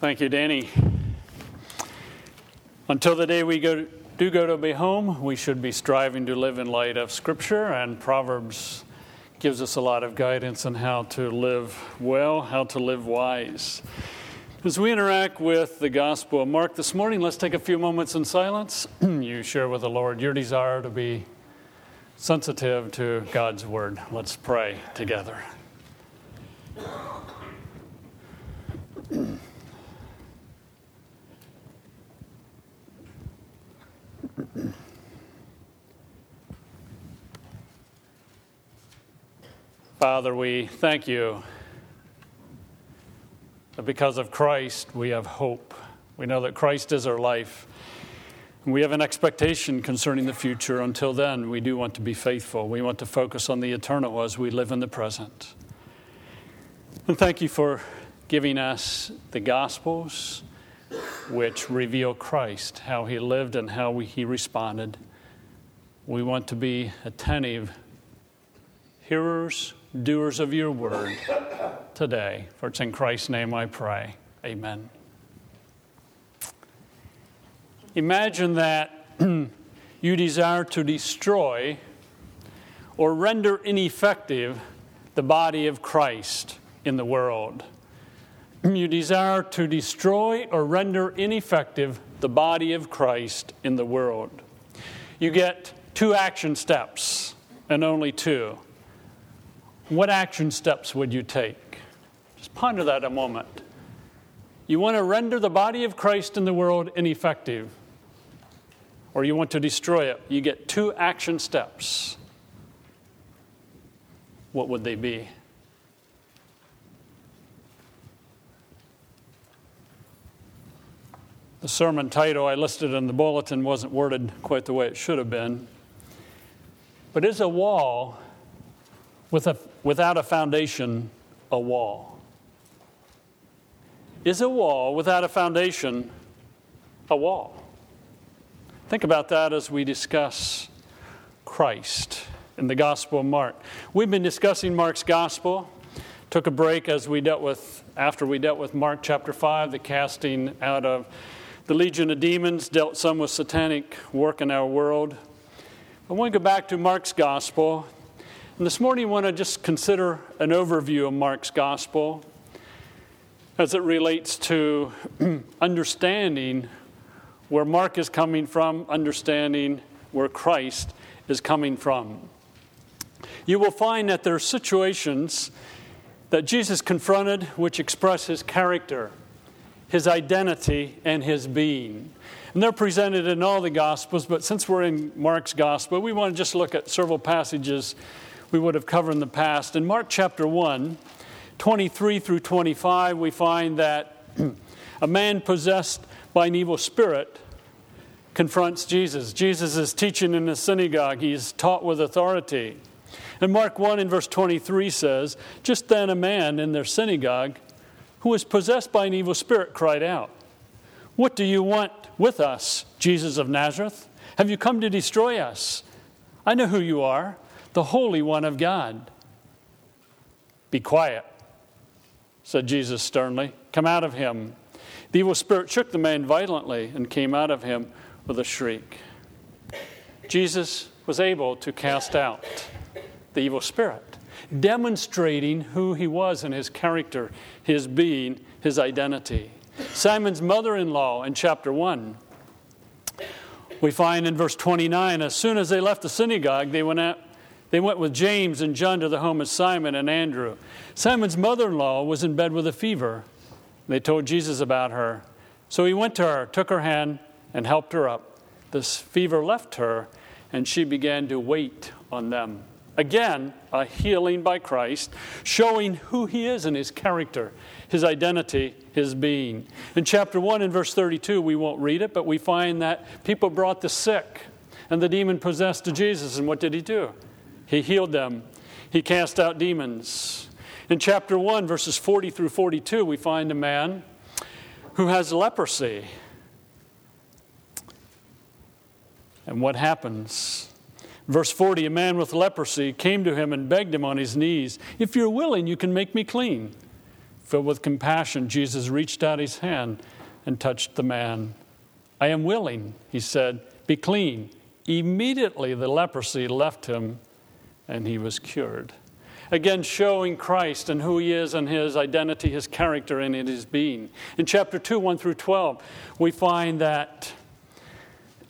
Thank you, Danny. Until the day we go, do go to be home, we should be striving to live in light of Scripture, and Proverbs gives us a lot of guidance on how to live well, how to live wise. As we interact with the Gospel of Mark this morning, let's take a few moments in silence. you share with the Lord your desire to be sensitive to God's Word. Let's pray together. Father, we thank you that because of Christ we have hope. We know that Christ is our life. We have an expectation concerning the future. Until then, we do want to be faithful. We want to focus on the eternal as we live in the present. And thank you for giving us the Gospels, which reveal Christ, how he lived and how we, he responded. We want to be attentive hearers doers of your word today. For it's in Christ's name I pray. Amen. Imagine that you desire to destroy or render ineffective the body of Christ in the world. You desire to destroy or render ineffective the body of Christ in the world. You get two action steps, and only two. What action steps would you take? Just ponder that a moment. You want to render the body of Christ in the world ineffective, or you want to destroy it. You get two action steps. What would they be? The sermon title I listed in the bulletin wasn't worded quite the way it should have been. But is a wall with a, without a foundation, a wall. Is a wall without a foundation a wall? Think about that as we discuss Christ in the Gospel of Mark. We've been discussing Mark's Gospel. Took a break as we dealt with, after we dealt with Mark chapter 5, the casting out of the legion of demons, dealt some with satanic work in our world. I want to go back to Mark's Gospel and this morning, I want to just consider an overview of Mark's gospel as it relates to understanding where Mark is coming from, understanding where Christ is coming from. You will find that there are situations that Jesus confronted which express his character, his identity, and his being. And they're presented in all the Gospels, but since we're in Mark's Gospel, we want to just look at several passages we would have covered in the past. In Mark chapter 1, 23 through 25, we find that a man possessed by an evil spirit confronts Jesus. Jesus is teaching in the synagogue, he is taught with authority. And Mark 1 in verse 23 says, Just then a man in their synagogue who was possessed by an evil spirit cried out, What do you want with us, Jesus of Nazareth? Have you come to destroy us? I know who you are the Holy One of God. Be quiet, said Jesus sternly. Come out of him. The evil spirit shook the man violently and came out of him with a shriek. Jesus was able to cast out the evil spirit, demonstrating who he was and his character, his being, his identity. Simon's mother in law in chapter 1. We find in verse 29 as soon as they left the synagogue, they went out they went with James and John to the home of Simon and Andrew. Simon's mother in law was in bed with a fever. They told Jesus about her. So he went to her, took her hand, and helped her up. This fever left her, and she began to wait on them. Again, a healing by Christ, showing who he is and his character, his identity, his being. In chapter 1 and verse 32, we won't read it, but we find that people brought the sick and the demon possessed to Jesus. And what did he do? He healed them, He cast out demons. In chapter 1, verses 40 through 42, we find a man who has leprosy. And what happens? Verse 40 A man with leprosy came to him and begged him on his knees, If you're willing, you can make me clean. Filled with compassion, Jesus reached out his hand and touched the man. I am willing, he said, be clean. Immediately the leprosy left him and he was cured. Again, showing Christ and who he is and his identity, his character, and his being. In chapter 2, 1 through 12, we find that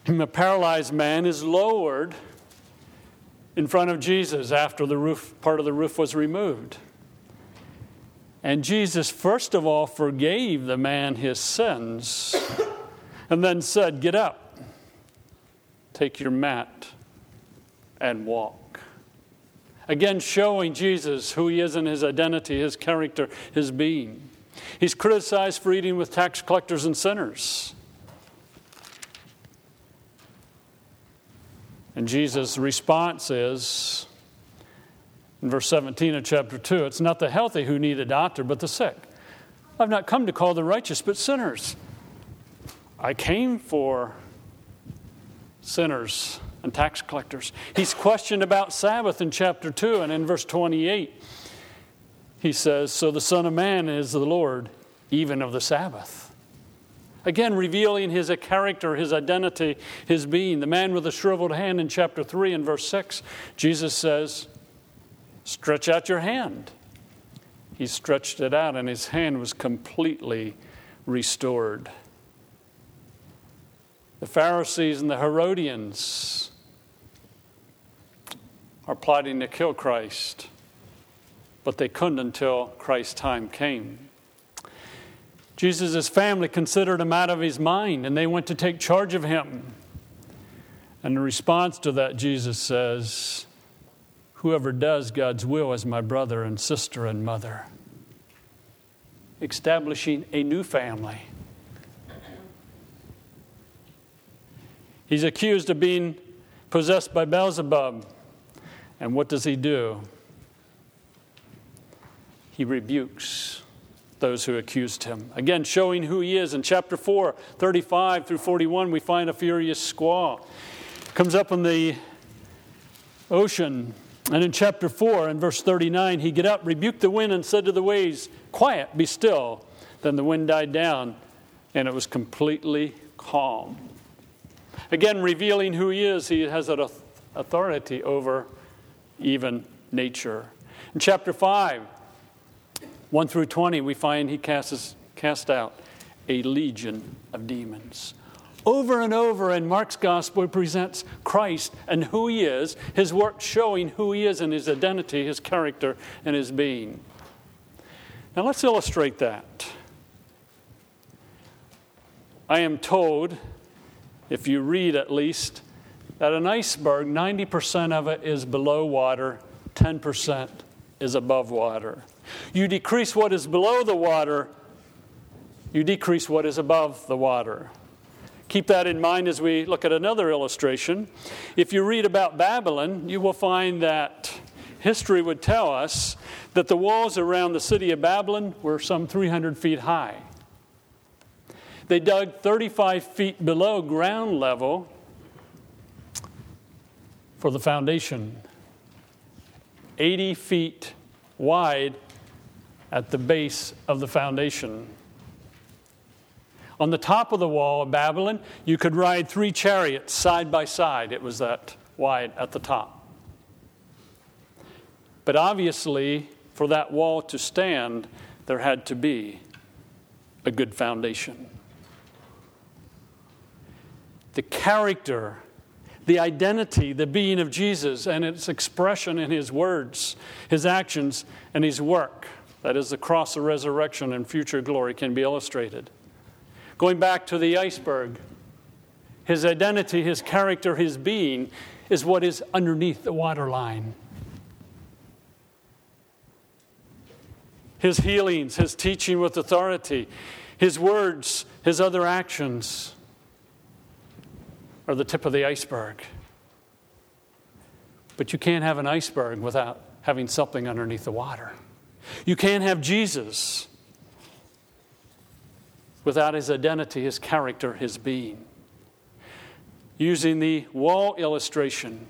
a paralyzed man is lowered in front of Jesus after the roof, part of the roof was removed. And Jesus, first of all, forgave the man his sins and then said, Get up, take your mat, and walk. Again, showing Jesus who he is and his identity, his character, his being. He's criticized for eating with tax collectors and sinners. And Jesus' response is in verse 17 of chapter 2 it's not the healthy who need a doctor, but the sick. I've not come to call the righteous, but sinners. I came for sinners and tax collectors. He's questioned about Sabbath in chapter 2, and in verse 28, he says, So the Son of Man is the Lord, even of the Sabbath. Again, revealing his character, his identity, his being. The man with the shriveled hand in chapter 3 and verse 6, Jesus says, Stretch out your hand. He stretched it out, and his hand was completely restored. The Pharisees and the Herodians are plotting to kill Christ, but they couldn't until Christ's time came. Jesus' family considered him out of his mind, and they went to take charge of him. And in response to that, Jesus says, Whoever does God's will is my brother and sister and mother. Establishing a new family. He's accused of being possessed by Beelzebub. And what does he do? He rebukes those who accused him. Again, showing who he is. In chapter 4, 35 through 41, we find a furious squall. Comes up in the ocean and in chapter 4, in verse 39, he get up, rebuked the wind, and said to the waves, Quiet, be still. Then the wind died down, and it was completely calm. Again, revealing who he is, he has an authority over even nature. In chapter 5, 1 through 20, we find he casts, cast out a legion of demons. Over and over in Mark's gospel, he presents Christ and who he is, his work showing who he is and his identity, his character, and his being. Now let's illustrate that. I am told, if you read at least, that an iceberg, 90% of it is below water, 10% is above water. You decrease what is below the water, you decrease what is above the water. Keep that in mind as we look at another illustration. If you read about Babylon, you will find that history would tell us that the walls around the city of Babylon were some 300 feet high. They dug 35 feet below ground level for the foundation, 80 feet wide at the base of the foundation. On the top of the wall of Babylon, you could ride three chariots side by side. It was that wide at the top. But obviously, for that wall to stand, there had to be a good foundation. The character, the identity, the being of Jesus, and its expression in his words, his actions, and his work that is, the cross, the resurrection, and future glory can be illustrated. Going back to the iceberg, his identity, his character, his being is what is underneath the waterline. His healings, his teaching with authority, his words, his other actions are the tip of the iceberg. But you can't have an iceberg without having something underneath the water. You can't have Jesus without his identity, his character, his being. Using the wall illustration,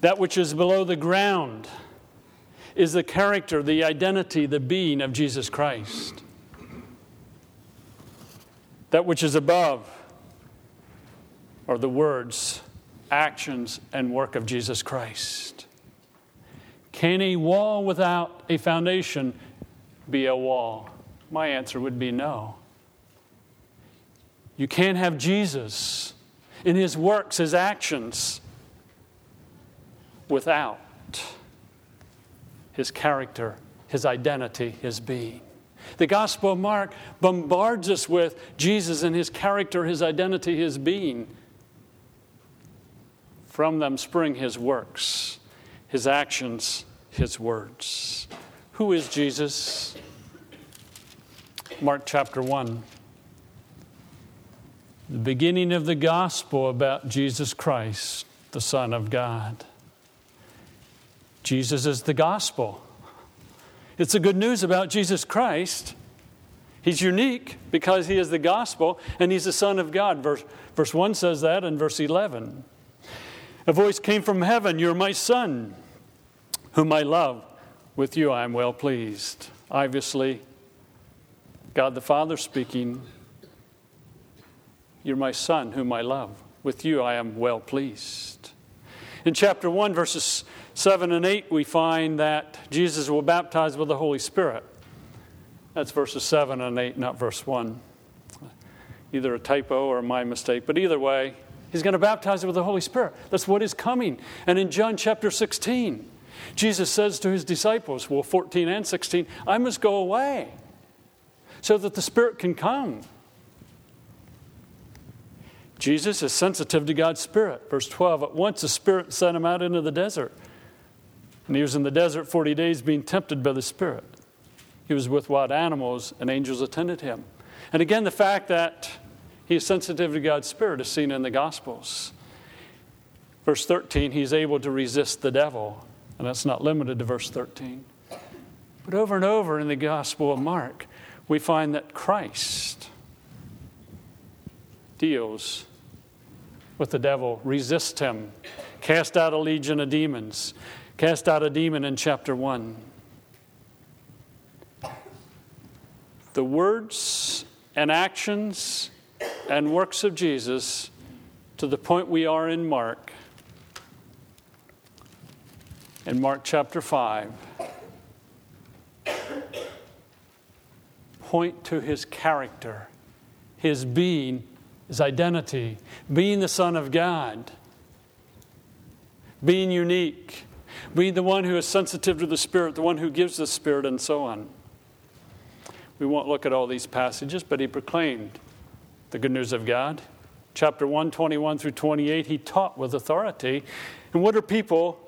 that which is below the ground is the character, the identity, the being of Jesus Christ. That which is above are the words, actions, and work of Jesus Christ. Can a wall without a foundation be a wall? My answer would be no. You can't have Jesus in his works, his actions, without his character, his identity, his being. The Gospel of Mark bombards us with Jesus and his character, his identity, his being. From them spring his works, his actions, his words. Who is Jesus? Mark chapter 1. The beginning of the gospel about Jesus Christ, the Son of God. Jesus is the gospel. It's the good news about Jesus Christ. He's unique because he is the gospel and he's the Son of God. Verse, verse 1 says that, and verse 11. A voice came from heaven You're my Son, whom I love. With you I am well pleased. Obviously, God the Father speaking, You're my Son, whom I love. With you I am well pleased. In chapter 1, verses 7 and 8, we find that Jesus will baptize with the Holy Spirit. That's verses 7 and 8, not verse 1. Either a typo or my mistake, but either way, he's going to baptize with the Holy Spirit. That's what is coming. And in John chapter 16, Jesus says to his disciples, well, 14 and 16, I must go away so that the Spirit can come. Jesus is sensitive to God's Spirit. Verse 12, at once the Spirit sent him out into the desert and he was in the desert 40 days being tempted by the Spirit. He was with wild animals, and angels attended him. And again, the fact that he is sensitive to God's Spirit is seen in the Gospels. Verse 13, he's able to resist the devil, and that's not limited to verse 13. But over and over in the Gospel of Mark, we find that Christ deals with the devil, resists him, cast out a legion of demons, cast out a demon in chapter 1. The words and actions and works of Jesus to the point we are in Mark, in Mark chapter 5, point to his character, his being, his identity, being the Son of God, being unique, be the one who is sensitive to the Spirit, the one who gives the Spirit, and so on. We won't look at all these passages, but he proclaimed the good news of God. Chapter 1, 21 through 28, he taught with authority. And what are people,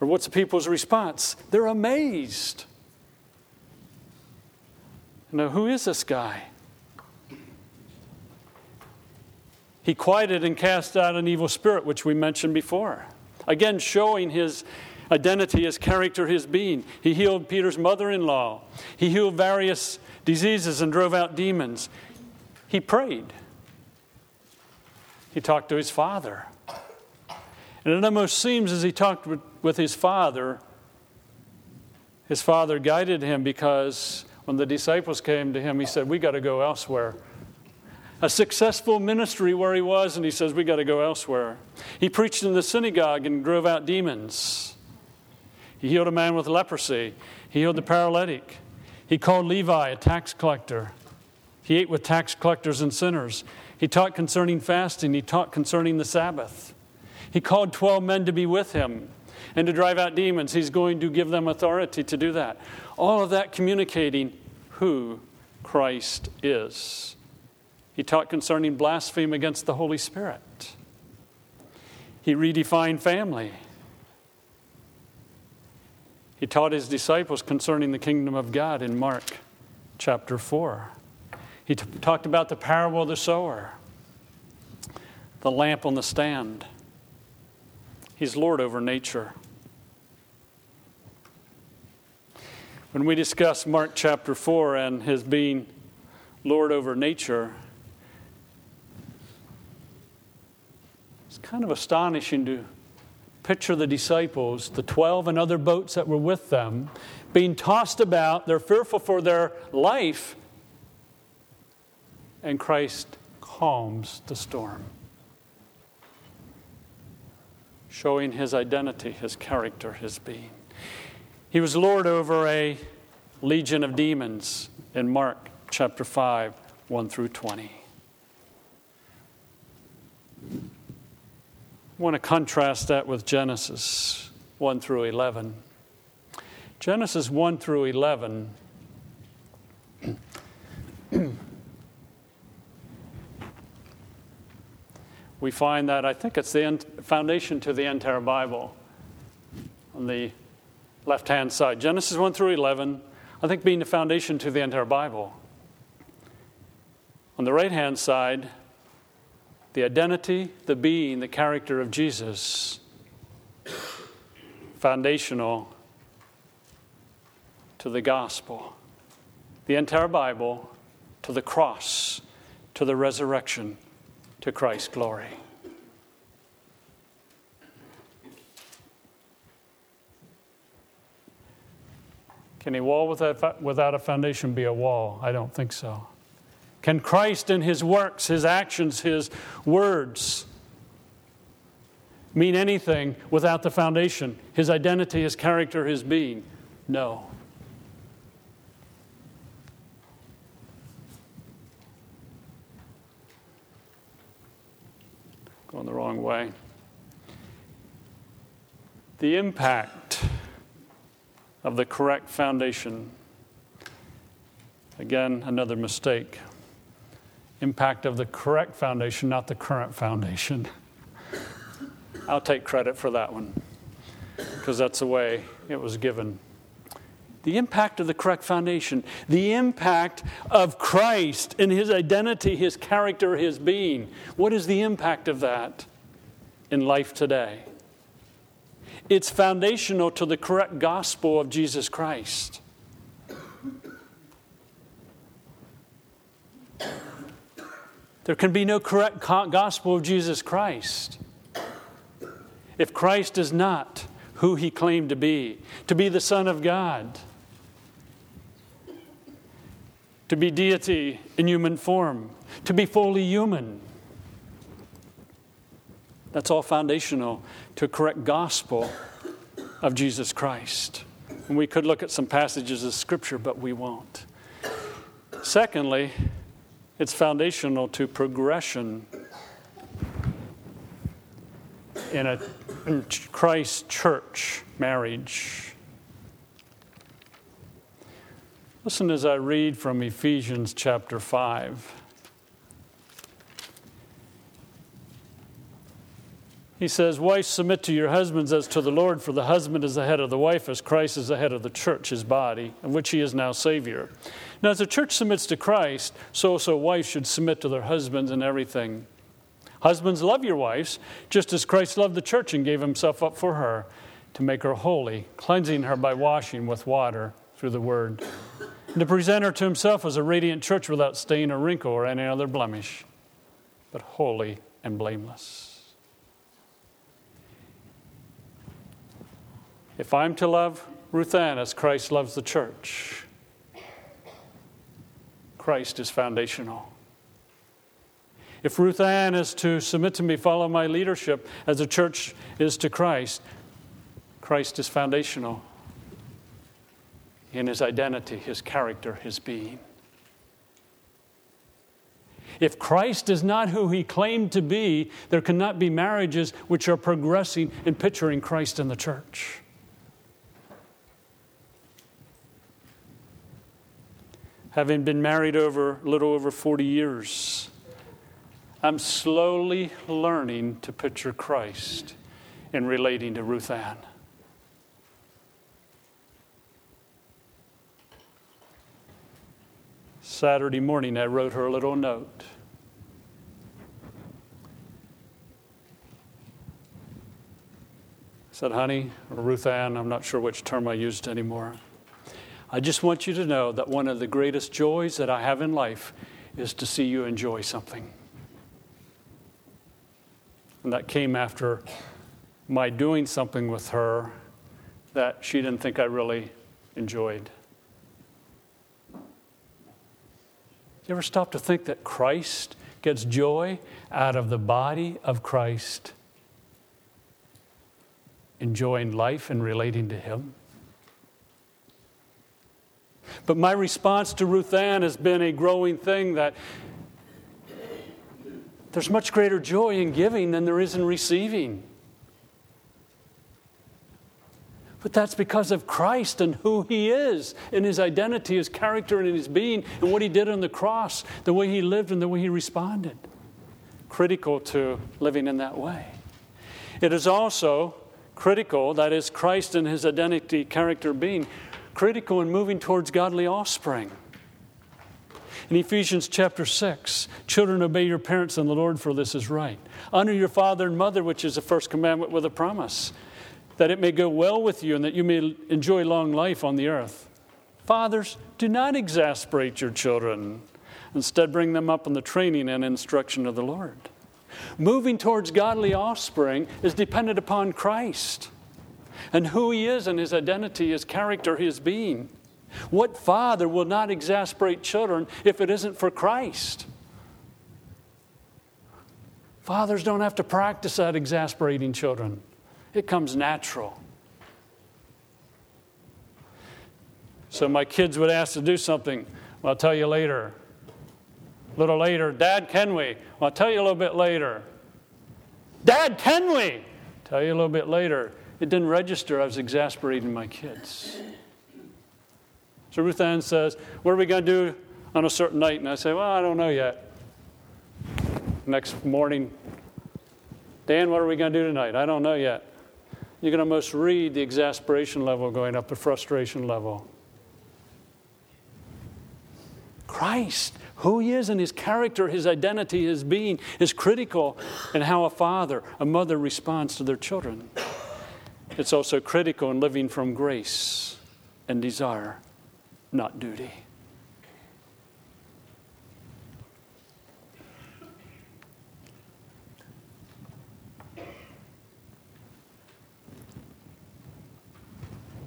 or what's the people's response? They're amazed. Now, who is this guy? He quieted and cast out an evil spirit, which we mentioned before. Again, showing his identity, his character, his being. He healed Peter's mother in law. He healed various diseases and drove out demons. He prayed. He talked to his father. And it almost seems as he talked with, his father, his father guided him because when the disciples came to him, he said, We got to go elsewhere. A successful ministry where he was, and he says, We got to go elsewhere. He preached in the synagogue and drove out demons. He healed a man with leprosy. He healed the paralytic. He called Levi a tax collector. He ate with tax collectors and sinners. He taught concerning fasting. He taught concerning the Sabbath. He called 12 men to be with him and to drive out demons. He's going to give them authority to do that. All of that communicating who Christ is. He taught concerning blasphemy against the Holy Spirit. He redefined family. He taught his disciples concerning the kingdom of God in Mark chapter 4. He t- talked about the parable of the sower, the lamp on the stand. He's Lord over nature. When we discuss Mark chapter 4 and his being Lord over nature, it's kind of astonishing to Picture the disciples, the 12 and other boats that were with them, being tossed about. They're fearful for their life. And Christ calms the storm, showing his identity, his character, his being. He was Lord over a legion of demons in Mark chapter 5, 1 through 20. I want to contrast that with Genesis 1 through 11. Genesis 1 through 11. we find that I think it's the foundation to the entire Bible on the left hand side. Genesis 1 through 11, I think being the foundation to the entire Bible. On the right hand side, the identity, the being, the character of Jesus, foundational to the gospel, the entire Bible, to the cross, to the resurrection, to Christ's glory. Can a wall without a foundation be a wall? I don't think so. Can Christ and his works, his actions, his words mean anything without the foundation? His identity, his character, his being? No. Going the wrong way. The impact of the correct foundation. Again, another mistake. Impact of the correct foundation, not the current foundation. I'll take credit for that one because that's the way it was given. The impact of the correct foundation, the impact of Christ in his identity, his character, his being. What is the impact of that in life today? It's foundational to the correct gospel of Jesus Christ. There can be no correct gospel of Jesus Christ if Christ is not who he claimed to be to be the Son of God, to be deity in human form, to be fully human. That's all foundational to correct gospel of Jesus Christ. And we could look at some passages of Scripture, but we won't. Secondly, it's foundational to progression in a Christ church marriage. Listen as I read from Ephesians chapter 5. He says, Wives, submit to your husbands as to the Lord, for the husband is the head of the wife, as Christ is the head of the church, his body, of which he is now Savior. Now, as the church submits to Christ, so also wives should submit to their husbands in everything. Husbands, love your wives, just as Christ loved the church and gave himself up for her to make her holy, cleansing her by washing with water through the word, and to present her to himself as a radiant church without stain or wrinkle or any other blemish, but holy and blameless. If I'm to love Ruth Ann as Christ loves the church, Christ is foundational. If Ruth Ann is to submit to me, follow my leadership as the church is to Christ, Christ is foundational in his identity, his character, his being. If Christ is not who he claimed to be, there cannot be marriages which are progressing and picturing Christ in the church. having been married over a little over 40 years, I'm slowly learning to picture Christ in relating to Ruth Ann. Saturday morning, I wrote her a little note. I said, honey, or Ruth Ann, I'm not sure which term I used anymore. I just want you to know that one of the greatest joys that I have in life is to see you enjoy something. And that came after my doing something with her that she didn't think I really enjoyed. You ever stop to think that Christ gets joy out of the body of Christ enjoying life and relating to Him? But my response to Ruth Ann has been a growing thing that there's much greater joy in giving than there is in receiving. But that's because of Christ and who He is, and His identity, His character, and His being, and what He did on the cross, the way He lived, and the way He responded. Critical to living in that way. It is also critical, that is, Christ and His identity, character, being, critical in moving towards godly offspring. In Ephesians chapter 6, children, obey your parents in the Lord, for this is right. Honor your father and mother, which is the first commandment with a promise, that it may go well with you and that you may enjoy long life on the earth. Fathers, do not exasperate your children. Instead, bring them up in the training and instruction of the Lord. Moving towards godly offspring is dependent upon Christ and who He is and His identity, His character, His being. What father will not exasperate children if it isn't for Christ? Fathers don't have to practice that exasperating children, it comes natural. So my kids would ask to do something. Well, I'll tell you later. A little later, Dad, can we? Well, I'll tell you a little bit later. Dad, can we? Tell you a little bit later. It didn't register. I was exasperating my kids. So Ruth Ann says, What are we going to do on a certain night? And I say, Well, I don't know yet. Next morning, Dan, what are we going to do tonight? I don't know yet. You can almost read the exasperation level going up, the frustration level. Christ, who he is and his character, his identity, his being, is critical in how a father, a mother responds to their children. It's also critical in living from grace and desire not duty.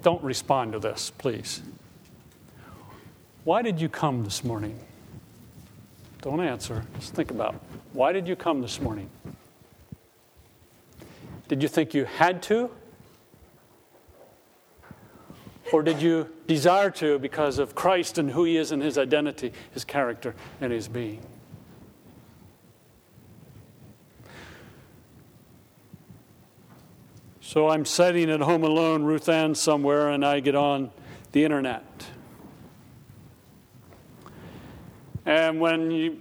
Don't respond to this, please. Why did you come this morning? Don't answer. Just think about it. why did you come this morning? Did you think you had to? Or did you desire to because of Christ and who He is and His identity, His character, and His being? So I'm sitting at home alone, Ruth Ann somewhere, and I get on the internet. And when you,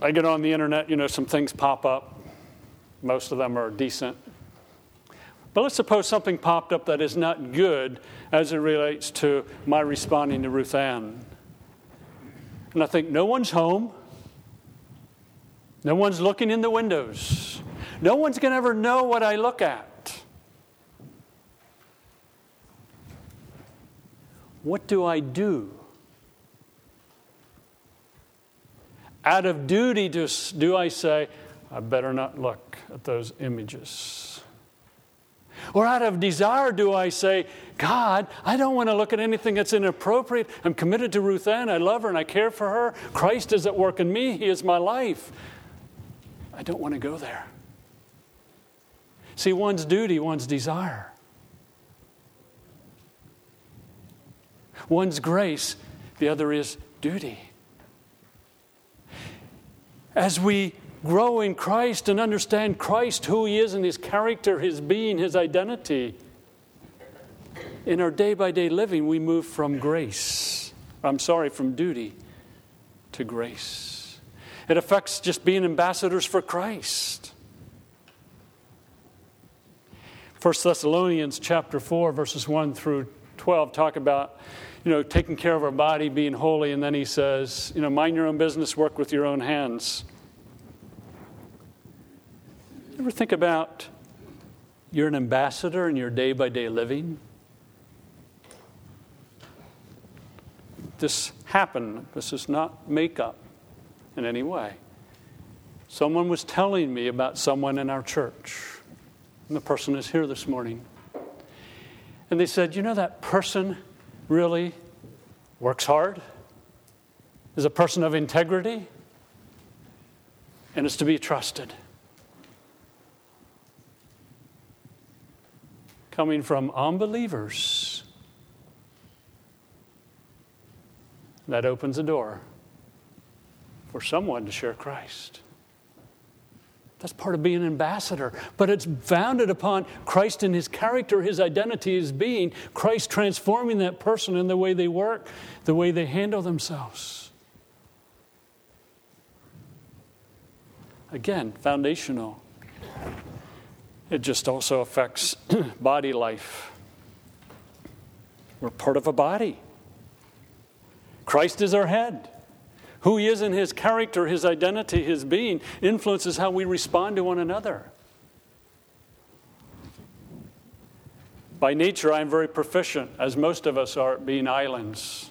I get on the internet, you know, some things pop up. Most of them are decent. But let's suppose something popped up that is not good as it relates to my responding to Ruth Ann. And I think no one's home. No one's looking in the windows. No one's going to ever know what I look at. What do I do? Out of duty, do, I say, I better not look at those images? Or out of desire, do I say, God, I don't want to look at anything that's inappropriate. I'm committed to Ruth Ann. I love her and I care for her. Christ is at work in me. He is my life. I don't want to go there. See, one's duty, one's desire. One's grace, the other is duty. As we grow in Christ and understand Christ, who He is and His character, His being, His identity, in our day by day living, we move from grace, I'm sorry, from duty to grace. It affects just being ambassadors for Christ. 1 Thessalonians chapter 4 verses 1 through 12 talk about you know taking care of our body being holy and then he says you know mind your own business work with your own hands ever think about you're an ambassador in your day by day living? This happened. This is not makeup in any way. Someone was telling me about someone in our church. and the person is here this morning. And they said, You know, that person really works hard, is a person of integrity, and is to be trusted. Coming from unbelievers, that opens a door for someone to share Christ. That's part of being an ambassador. But it's founded upon Christ and his character, his identity, his being, Christ transforming that person in the way they work, the way they handle themselves. Again, foundational. It just also affects body life. We're part of a body. Christ is our head. Who he is in his character, his identity, his being influences how we respond to one another. By nature, I'm very proficient, as most of us are, being islands.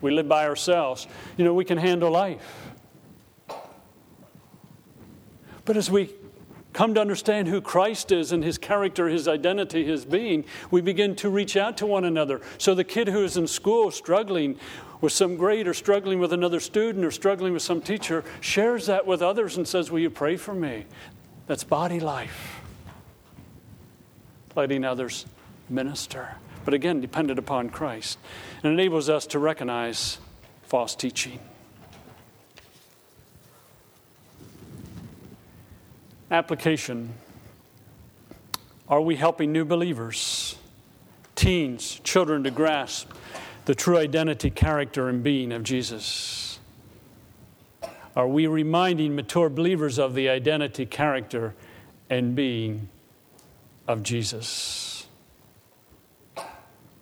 We live by ourselves. You know, we can handle life. But as we come to understand who Christ is and his character, his identity, his being, we begin to reach out to one another. So the kid who is in school struggling with some grade or struggling with another student or struggling with some teacher shares that with others and says, Will you pray for me? That's body life. Letting others minister. But again, dependent upon Christ. And enables us to recognize false teaching. Application Are we helping new believers, teens, children to grasp the true identity, character, and being of Jesus? Are we reminding mature believers of the identity, character, and being of Jesus?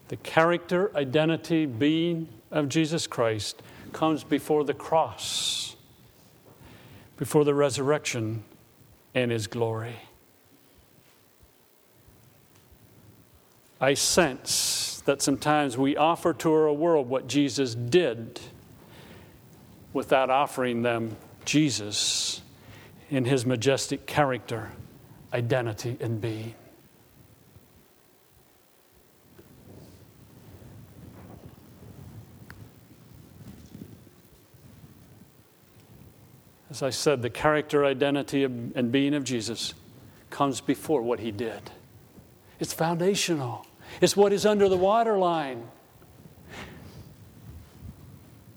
The character, identity, being of Jesus Christ comes before the cross, before the resurrection and his glory. I sense that sometimes we offer to our world what Jesus did without offering them Jesus in his majestic character, identity, and being. As I said, the character, identity, and being of Jesus comes before what he did. It's foundational, it's what is under the waterline,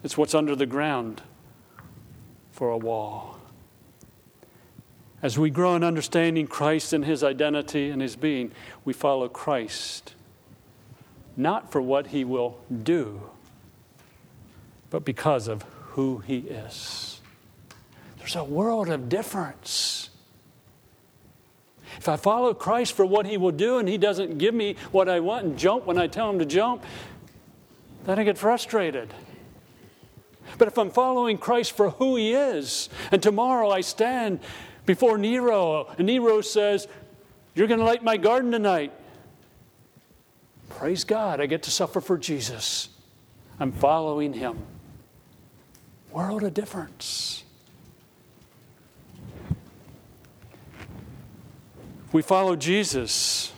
it's what's under the ground for a wall. As we grow in understanding Christ and his identity and his being, we follow Christ, not for what he will do, but because of who he is. There's a world of difference. If I follow Christ for what He will do and He doesn't give me what I want and jump when I tell Him to jump, then I get frustrated. But if I'm following Christ for who He is, and tomorrow I stand before Nero, and Nero says, You're going to light my garden tonight. Praise God, I get to suffer for Jesus. I'm following Him. World of difference. We follow Jesus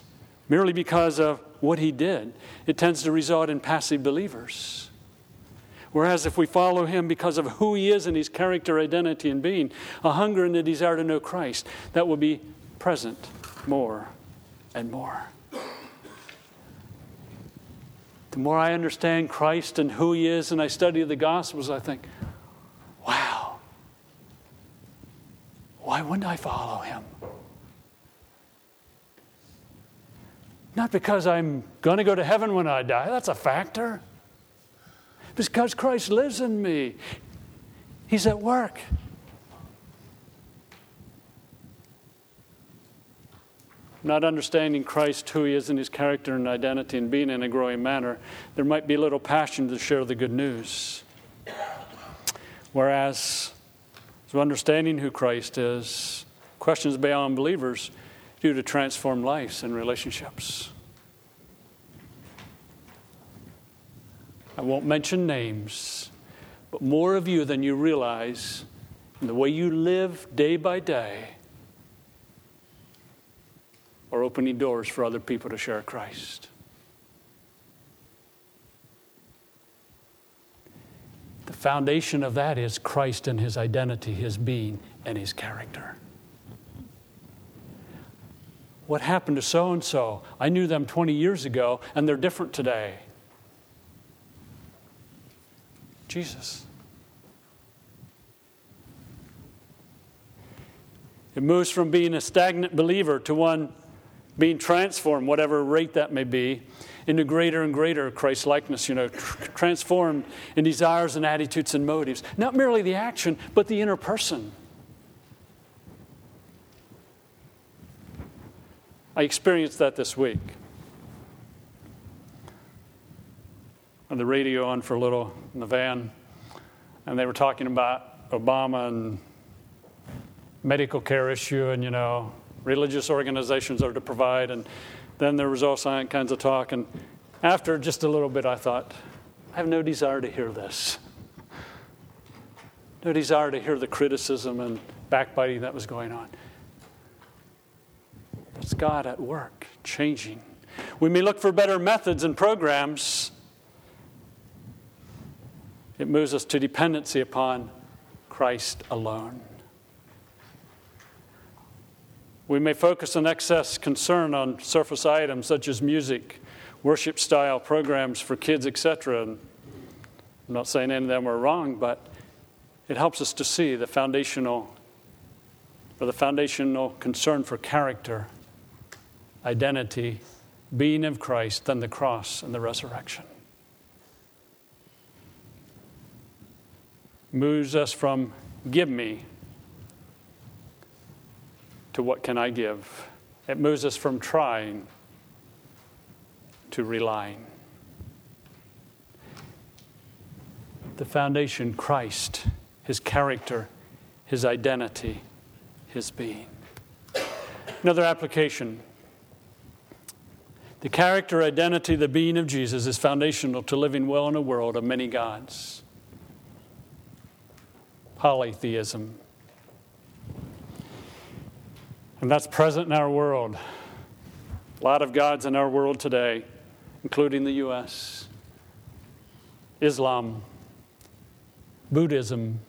merely because of what he did, it tends to result in passive believers. Whereas if we follow him because of who he is and his character, identity, and being, a hunger and a desire to know Christ, that will be present more and more. The more I understand Christ and who he is and I study the Gospels, I think, wow, why wouldn't I follow him? Not because I'm going to go to heaven when I die, that's a factor. Because Christ lives in me, He's at work. Not understanding Christ, who He is in His character and identity, and being in a growing manner, there might be little passion to share the good news. Whereas, so understanding who Christ is, questions beyond believers do to transform lives and relationships. I won't mention names, but more of you than you realize in the way you live day by day are opening doors for other people to share Christ. The foundation of that is Christ and his identity, his being, and his character. What happened to so and so? I knew them 20 years ago, and they're different today. Jesus. It moves from being a stagnant believer to one being transformed, whatever rate that may be, into greater and greater Christ likeness, you know, tr- transformed in desires and attitudes and motives. Not merely the action, but the inner person. I experienced that this week. On the radio on for a little in the van, and they were talking about Obama and medical care issue, and you know, religious organizations are to provide, and then there was all kinds of talk. And after just a little bit, I thought, I have no desire to hear this. No desire to hear the criticism and backbiting that was going on. That's God at work, changing. We may look for better methods and programs. It moves us to dependency upon Christ alone. We may focus an excess concern on surface items such as music, worship style programs for kids, etc. I'm not saying any of them are wrong, but it helps us to see the foundational or the foundational concern for character, identity, being of Christ, than the cross and the resurrection. Moves us from give me to what can I give. It moves us from trying to relying. The foundation Christ, His character, His identity, His being. Another application. The character, identity, the being of Jesus is foundational to living well in a world of many gods. Polytheism, and that's present in our world. A lot of gods in our world today, including the U.S., Islam, Buddhism,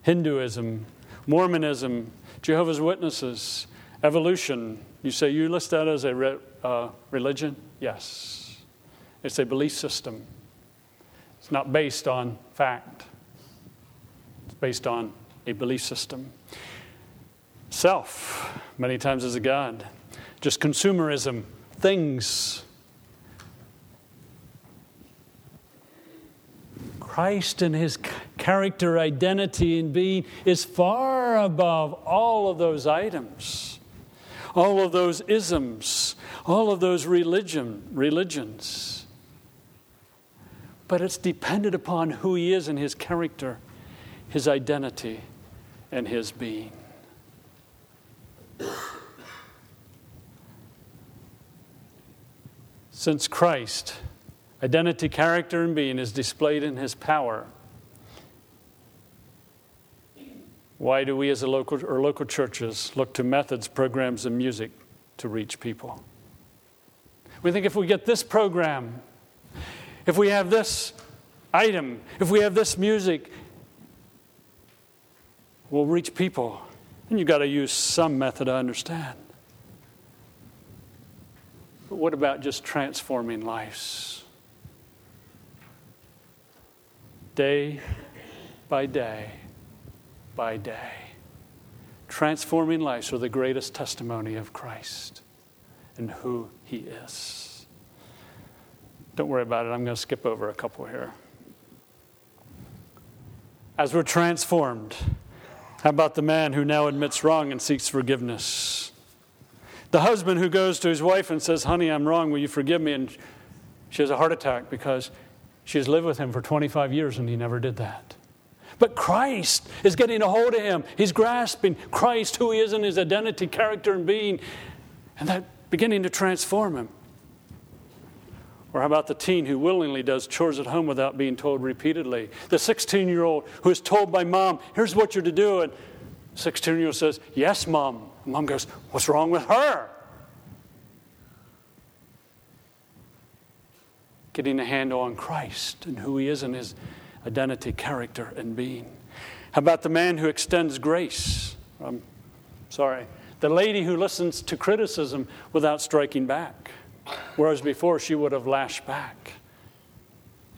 Hinduism, Mormonism, Jehovah's Witnesses, evolution. You say you list that as a re- uh, religion? Yes. It's a belief system. It's not based on fact, it's based on a belief system. Self, many times as a God. Just consumerism, things. Christ and his character, identity, and being is far above all of those items, all of those isms, all of those religion, religions. But it's dependent upon who he is and his character, his identity, and his being. Since Christ, identity, character, and being is displayed in his power, why do we as a local or local churches look to methods, programs, and music to reach people? We think if we get this program, if we have this item, if we have this music, we'll reach people. And you've got to use some method to understand. But what about just transforming lives? Day by day by day. Transforming lives are the greatest testimony of Christ and who He is. Don't worry about it, I'm going to skip over a couple here. As we're transformed, how about the man who now admits wrong and seeks forgiveness? The husband who goes to his wife and says, Honey, I'm wrong, will you forgive me? And she has a heart attack because she has lived with him for 25 years and he never did that. But Christ is getting a hold of him. He's grasping Christ, who he is in his identity, character, and being, and that beginning to transform him. Or how about the teen who willingly does chores at home without being told repeatedly? The 16 year old who is told by mom, here's what you're to do. And 16 year old says, yes, mom. Mom goes, what's wrong with her? Getting a handle on Christ and who he is and his identity, character, and being. How about the man who extends grace? I'm sorry. The lady who listens to criticism without striking back, whereas before she would have lashed back,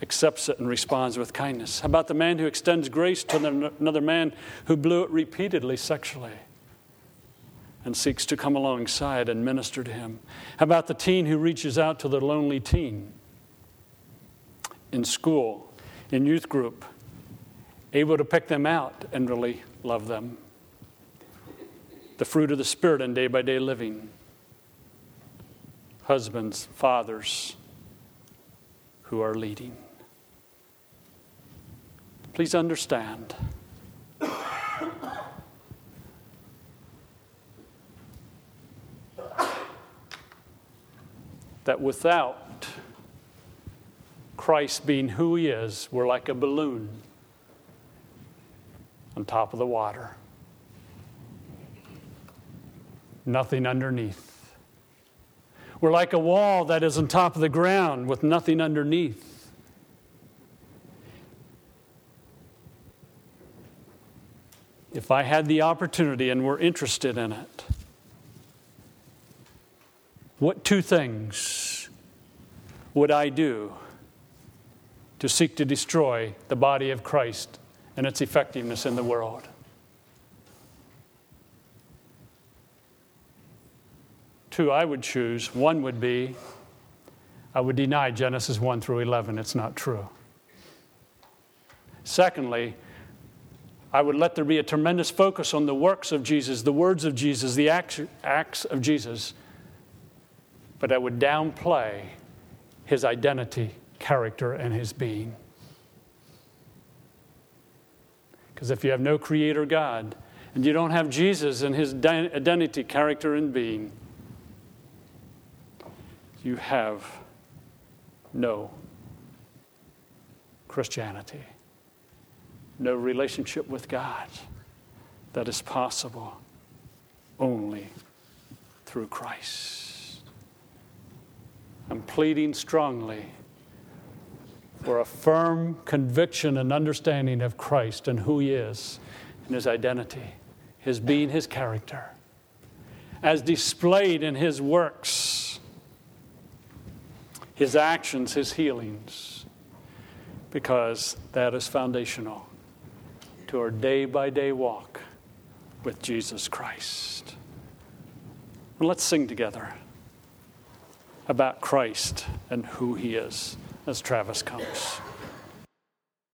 accepts it and responds with kindness. How about the man who extends grace to another man who blew it repeatedly sexually? and seeks to come alongside and minister to him? How about the teen who reaches out to the lonely teen in school, in youth group, able to pick them out and really love them? The fruit of the Spirit in day by day living. Husbands, fathers who are leading. Please understand that without Christ being who He is, we're like a balloon on top of the water. Nothing underneath. We're like a wall that is on top of the ground with nothing underneath. If I had the opportunity and were interested in it, what two things would I do to seek to destroy the body of Christ and its effectiveness in the world? Two I would choose. One would be I would deny Genesis 1 through 11. It's not true. Secondly, I would let there be a tremendous focus on the works of Jesus, the words of Jesus, the acts of Jesus, but I would downplay his identity, character, and his being. Because if you have no creator God and you don't have Jesus and his identity, character, and being, you have no Christianity, no relationship with God that is possible only through Christ. I'm pleading strongly for a firm conviction and understanding of Christ and who He is and His identity, His being, His character, as displayed in His works, His actions, His healings, because that is foundational to our day by day walk with Jesus Christ. Let's sing together about Christ and who he is as Travis comes.